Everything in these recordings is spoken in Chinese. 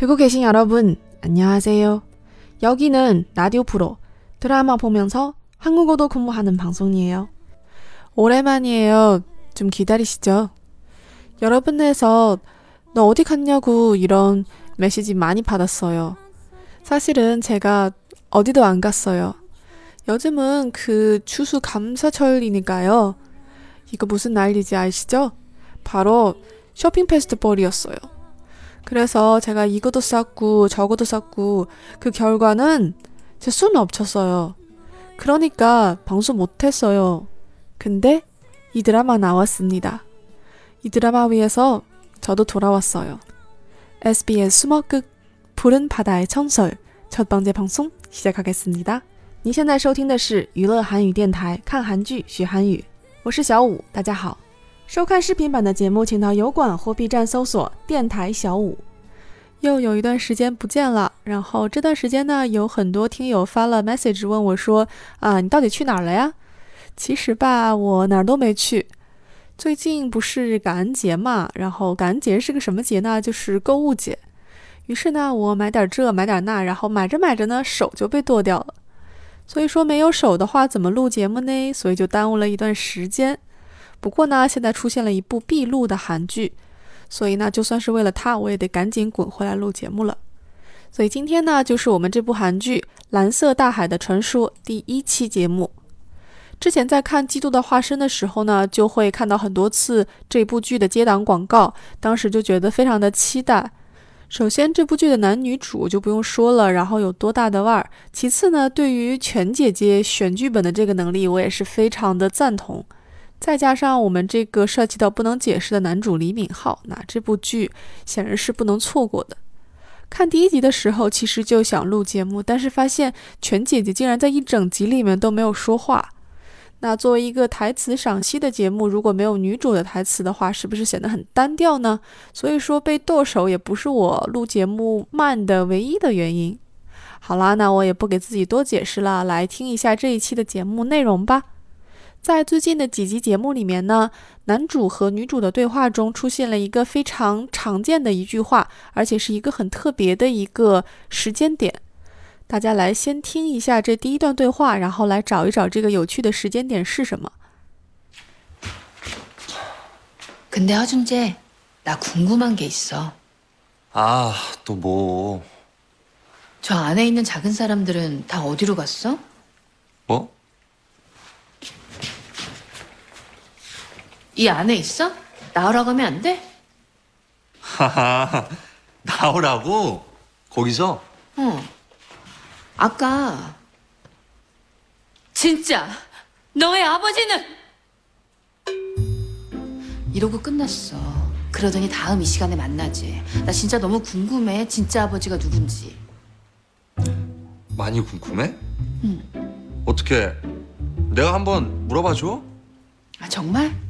듣고 계신 여러분, 안녕하세요. 여기는 라디오 프로 드라마 보면서 한국어도 공부하는 방송이에요. 오랜만이에요. 좀 기다리시죠. 여러분에서 너 어디 갔냐고 이런 메시지 많이 받았어요. 사실은 제가 어디도 안 갔어요. 요즘은 그 추수 감사철이니까요. 이거 무슨 날인지 아시죠? 바로 쇼핑 페스티벌이었어요. 그래서 제가 이것도 샀고 저것도 샀고 그 결과는 제 수는 없었어요. 그러니까 방송 못했어요. 근데 이 드라마 나왔습니다. 이 드라마 위해서 저도 돌아왔어요. SBS 수목극 푸른 바다의 청설 첫 번째 방송 시작하겠습니다. 您现在收听的是娱乐韩语电台，看韩剧学韩语，我是小五，大家好。 收看视频版的节目，请到油管或 B 站搜索“电台小五”。又有一段时间不见了，然后这段时间呢，有很多听友发了 message 问我说：“啊，你到底去哪儿了呀？”其实吧，我哪儿都没去。最近不是感恩节嘛，然后感恩节是个什么节呢？就是购物节。于是呢，我买点这，买点那，然后买着买着呢，手就被剁掉了。所以说没有手的话，怎么录节目呢？所以就耽误了一段时间。不过呢，现在出现了一部必录的韩剧，所以呢，就算是为了它，我也得赶紧滚回来录节目了。所以今天呢，就是我们这部韩剧《蓝色大海的传说》第一期节目。之前在看《基督的化身》的时候呢，就会看到很多次这部剧的接档广告，当时就觉得非常的期待。首先，这部剧的男女主就不用说了，然后有多大的腕儿。其次呢，对于全姐姐选剧本的这个能力，我也是非常的赞同。再加上我们这个帅气到不能解释的男主李敏镐，那这部剧显然是不能错过的。看第一集的时候，其实就想录节目，但是发现全姐姐竟然在一整集里面都没有说话。那作为一个台词赏析的节目，如果没有女主的台词的话，是不是显得很单调呢？所以说被剁手也不是我录节目慢的唯一的原因。好啦，那我也不给自己多解释了，来听一下这一期的节目内容吧。在最近的几集节目里面呢，男主和女主的对话中出现了一个非常常见的一句话，而且是一个很特别的一个时间点。大家来先听一下这第一段对话，然后来找一找这个有趣的时间点是什么。근데허준재나궁금한게있어 아, 또 뭐? 저 안에 있는 작은 사람들은 다 어디로 갔어? 뭐? 이 안에 있어? 나오라고 하면 안 돼? 하하, 나오라고? 거기서? 어. 아까 진짜 너의 아버지는 이러고 끝났어. 그러더니 다음 이 시간에 만나지. 나 진짜 너무 궁금해. 진짜 아버지가 누군지. 많이 궁금해? 어떻게? 내가 한번 물어봐 줘? 아 정말?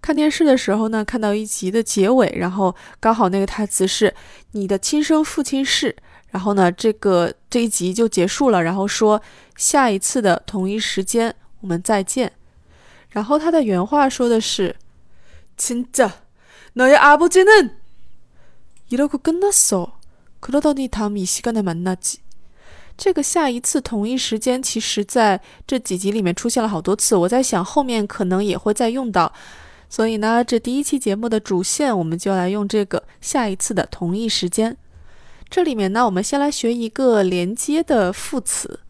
看电视的时候呢，看到一集的结尾，然后刚好那个台词是“你的亲生父亲是”，然后呢，这个这一集就结束了，然后说下一次的同一时间我们再见。然后他的原话说的是“진짜너의아버지는”。 이러고 끝났어. 그러더니 다음 이 시간에 만나지. 这个下一次同一时间，其实在这几集里面出现了好多次。我在想后面可能也会再用到， 所以呢，这第一期节目的主线，我们就来用这个下一次的同一时间。这里面呢，我们先来学一个连接的副词。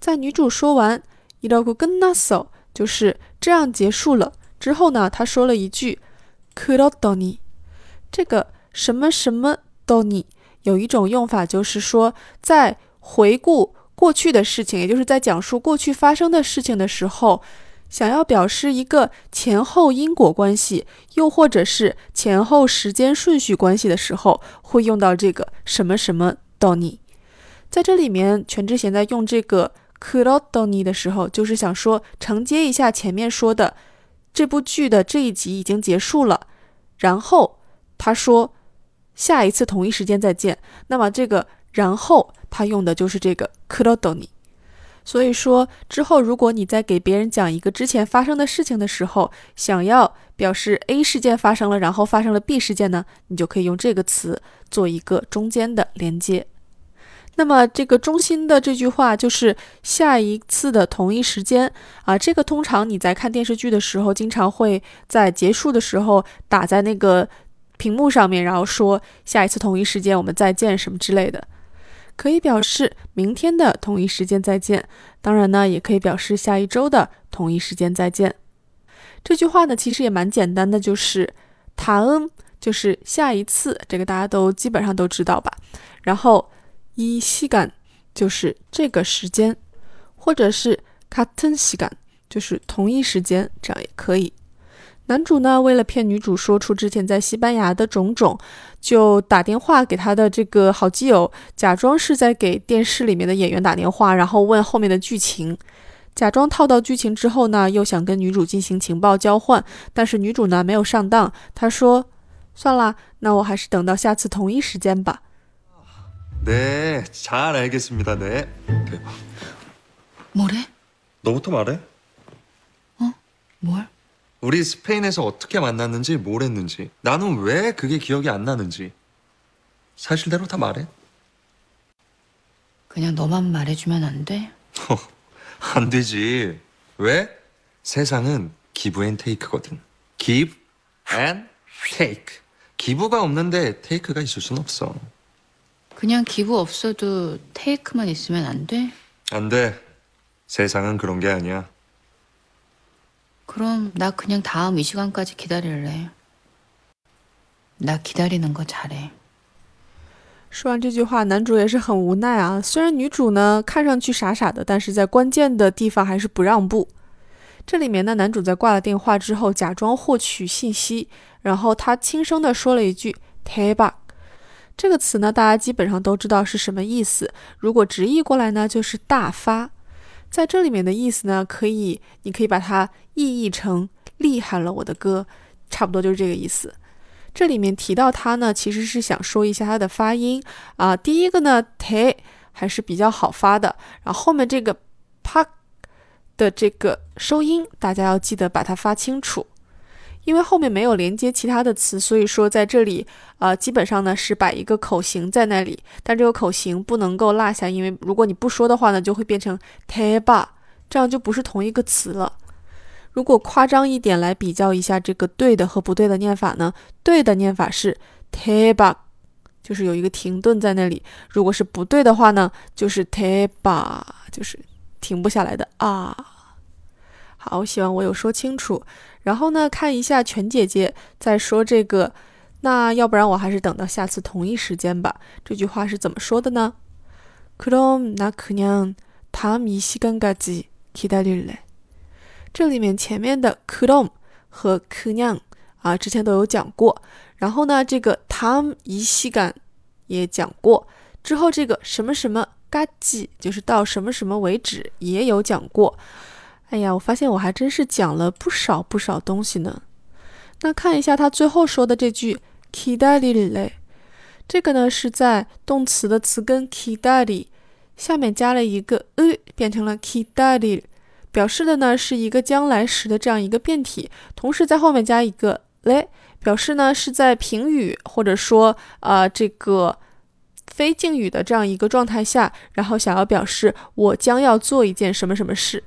在女主说完 “iragokunasu”，就是这样结束了之后呢，她说了一句 “kudodoni”。这个什么什么 “doni” 有一种用法，就是说在回顾过去的事情，也就是在讲述过去发生的事情的时候。想要表示一个前后因果关系，又或者是前后时间顺序关系的时候，会用到这个什么什么到你。在这里面，全智贤在用这个 k u r o d o n i 的时候，就是想说承接一下前面说的这部剧的这一集已经结束了，然后他说下一次同一时间再见。那么这个然后他用的就是这个 k u r o d o n i。所以说之后，如果你在给别人讲一个之前发生的事情的时候，想要表示 A 事件发生了，然后发生了 B 事件呢，你就可以用这个词做一个中间的连接。那么这个中心的这句话就是下一次的同一时间啊，这个通常你在看电视剧的时候，经常会在结束的时候打在那个屏幕上面，然后说下一次同一时间我们再见什么之类的，可以表示明天的同一时间再见。当然呢，也可以表示下一周的同一时间再见。这句话呢，其实也蛮简单的，就是塔恩就是下一次，这个大家都基本上都知道吧。然后一西感就是这个时间，或者是卡顿西感就是同一时间，这样也可以。男主呢，为了骗女主说出之前在西班牙的种种，就打电话给他的这个好基友，假装是在给电视里面的演员打电话，然后问后面的剧情。假装套到剧情之后呢，又想跟女主进行情报交换，但是女主呢没有上当，她说：“算了，那我还是等到下次同一时间吧。” 네, 잘 알겠습니다. 네. 대박. 뭐래? 너부터 말해. 뭘? 우리 스페인에서 어떻게 만났는지 뭘 했는지 나는 왜 그게 기억이 안 나는지 사실대로 다 말해. 그냥 너만 말해주면 안 돼? 안 되지. 왜? 세상은 기브 앤 테이크거든. give and take. 기부가 없는데 테이크가 있을 순 없어. 그냥 기부 없어도 테이크만 있으면 안 돼? 안 돼. 세상은 그런 게 아니야. 그럼 나 그냥 다음 이 시간까지 기다릴래. 나 기다리는 거 잘해. 说完这句话，男主也是很无奈啊。虽然女主呢看上去傻傻的，但是在关键的地方还是不让步。这里面呢，男主在挂了电话之后，假装获取信息，然后他轻声的说了一句 “teba”。这个词呢，大家基本上都知道是什么意思。如果直译过来呢，就是大发。 在这里面的意思呢，可以，你可以把它意译成“厉害了，我的哥”，差不多就是这个意思。这里面提到它呢，其实是想说一下它的发音啊。第一个呢，te 还是比较好发的，然后后面这个 pa 的这个收音，大家要记得把它发清楚。因为后面没有连接其他的词，所以说在这里，呃，基本上呢是摆一个口型在那里，但这个口型不能够落下，因为如果你不说的话呢，就会变成 teba，这样就不是同一个词了。如果夸张一点来比较一下这个对的和不对的念法呢，对的念法是 teba，就是有一个停顿在那里；如果是不对的话呢，就是 teba，就是停不下来的啊。好，希望我有说清楚。然后呢，看一下全姐姐在说这个，那要不然我还是等到下次同一时间吧。这句话是怎么说的呢？그럼나그냥다음이시간까지기다릴 래。 这里面前面的그럼和그냥啊，之前都有讲过。然后呢，这个다음이시간也讲过。之后这个什么什么까지就是到什么什么为止也有讲过。 哎呀，我发现我还真是讲了不少不少东西呢。那看一下他最后说的这句 “kidali”，这个呢是在动词的词根 “kidali” 下面加了一个呃变成了 “kidali”，表示的呢是一个将来时的这样一个变体，同时在后面加一个 “le”，表示呢是在平语或者说啊这个非敬语的这样一个状态下，然后想要表示我将要做一件什么什么事。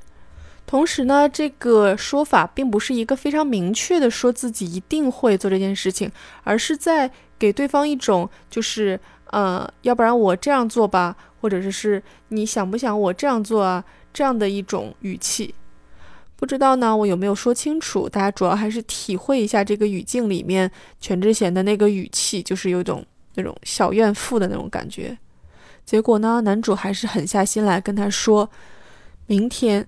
同时呢，这个说法并不是一个非常明确的说自己一定会做这件事情，而是在给对方一种就是，呃，要不然我这样做吧，或者是你想不想我这样做啊？这样的一种语气。不知道呢，我有没有说清楚？大家主要还是体会一下这个语境里面全智贤的那个语气，就是有种那种小怨妇的那种感觉。结果呢，男主还是狠下心来跟他说，明天。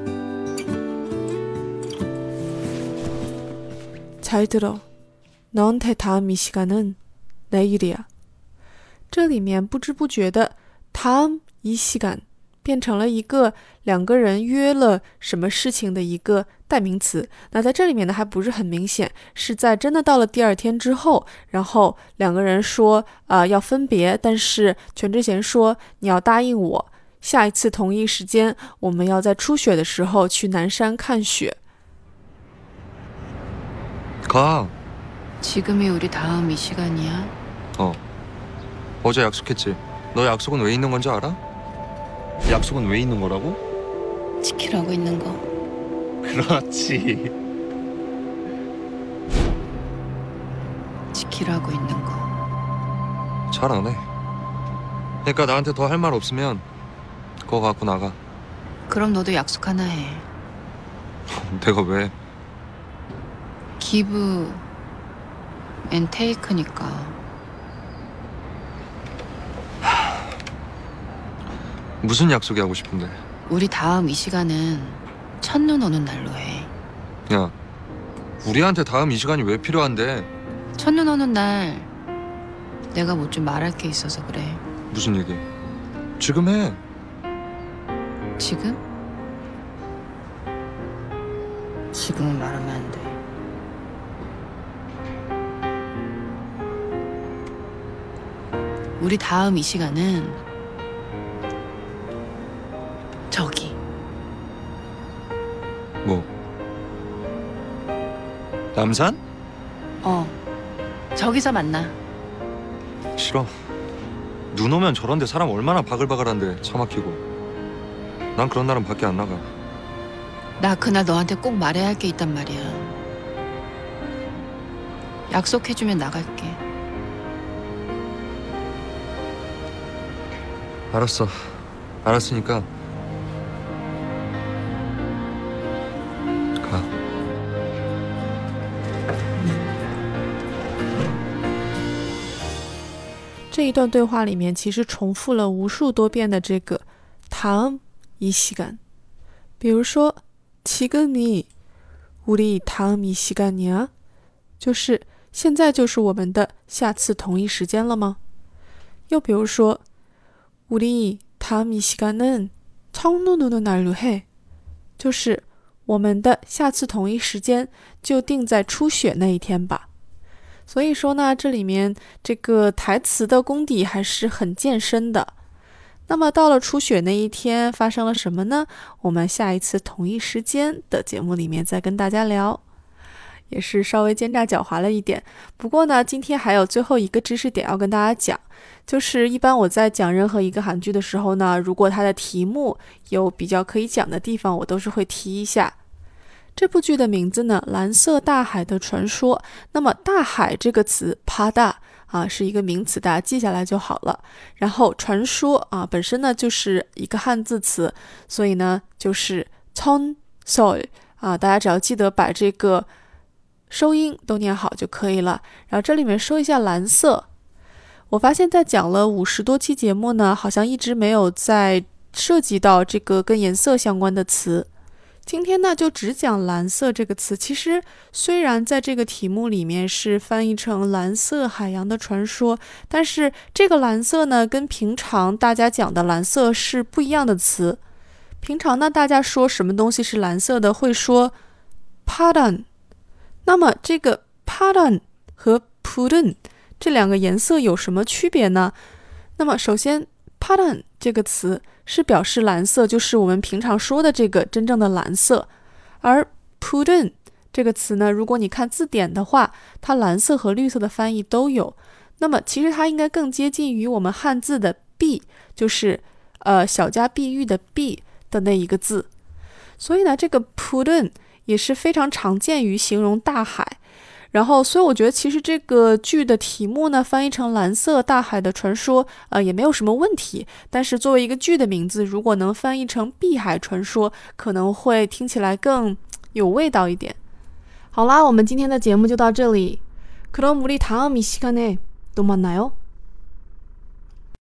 잘 들어. 너한테 다음 이 시간은 내일이야. 这里面不知不觉的“다음 이 시간”变成了一个两个人约了什么事情的一个代名词。那在这里面呢，还不是很明显，是在真的到了第二天之后，然后两个人说啊、要分别，但是全智贤说你要答应我，下一次同一时间我们要在初雪的时候去南山看雪。 가. 지금이 우리 다음 이 시간이야. 어. 어제 약속했지. 너 약속은 왜 있는 건지 알아? 약속은 왜 있는 거라고? 지키라고 있는 거. 그렇지. 지키라고 있는 거. 잘 안 해. 그러니까 나한테 더 할 말 없으면 그거 갖고 나가. 그럼 너도 약속 하나 해. 내가 왜? 기브 앤 테이크니까. 무슨 약속이 하고 싶은데? 우리 다음 이 시간은 첫눈 오는 날로 해. 야, 우리한테 다음 이 시간이 왜 필요한데? 첫눈 오는 날 내가 뭐 좀 말할 게 있어서 그래. 무슨 얘기? 지금 해. 지금? 지금은 말하면 안 돼. 우리 다음 이 시간은 저기 뭐? 남산? 어 저기서 만나 싫어. 눈 오면 저런데 사람 얼마나 바글바글한데 차 막히고. 난 그런 날은 밖에 안 나가. 나 그날 너한테 꼭 말해야 할 게 있단 말이야 약속해주면 나갈게 알았어. 알았으니까 가. 这一段对话里面其实重复了无数多遍的这个“다음이시간”，比如说“지금이우리다음이시간이야”，就是现在就是我们的下次同一时间了吗？又比如说“ 우리다음이시간은청눈오는날로 해”，就是我们的下次同一时间就定在初雪那一天吧。所以说呢，这里面这个台词的功底还是很健身的。那么到了初雪那一天，发生了什么呢？我们下一次同一时间的节目里面再跟大家聊。 也是稍微奸诈狡猾了一点，不过呢，今天还有最后一个知识点要跟大家讲，就是一般我在讲任何一个韩剧的时候呢，如果它的题目有比较可以讲的地方，我都是会提一下。这部剧的名字呢，《蓝色大海的传说》。那么“大海”这个词“帕大”啊，是一个名词，大家记下来就好了。然后“传说”啊，本身呢就是一个汉字词，所以呢就是“ ton soil 啊，大家只要记得把这个收音都念好就可以了。然后这里面说一下蓝色，我发现，在讲了五十多期节目呢，好像一直没有在涉及到这个跟颜色相关的词。今天呢，就只讲“蓝色”这个词。其实，虽然在这个题目里面是翻译成“蓝色海洋的传说”，但是这个“蓝色”呢，跟平常大家讲的“蓝色”是不一样的词。平常呢，大家说什么东西是蓝色的，会说 “pardon”。那么，这个 “pardon” 和 “puden” 这两个颜色有什么区别呢？那么，首先，“pardon” 这个词。是表示蓝色，就是我们平常说的这个真正的蓝色。而 “puden” 这个词呢，如果你看字典的话，它蓝色和绿色的翻译都有。那么其实它应该更接近于我们汉字的“碧”，就是呃小家碧玉的“碧”的那一个字。所以呢，这个 “puden” 也是非常常见于形容大海。 然后，所以我觉得其实这个剧的题目呢，翻译成《蓝色大海的传说》呃也没有什么问题。但是作为一个剧的名字，如果能翻译成《碧海传说》，可能会听起来更有味道一点。好啦，我们今天的节目就到这里。그럼우리다음이시간에또만나요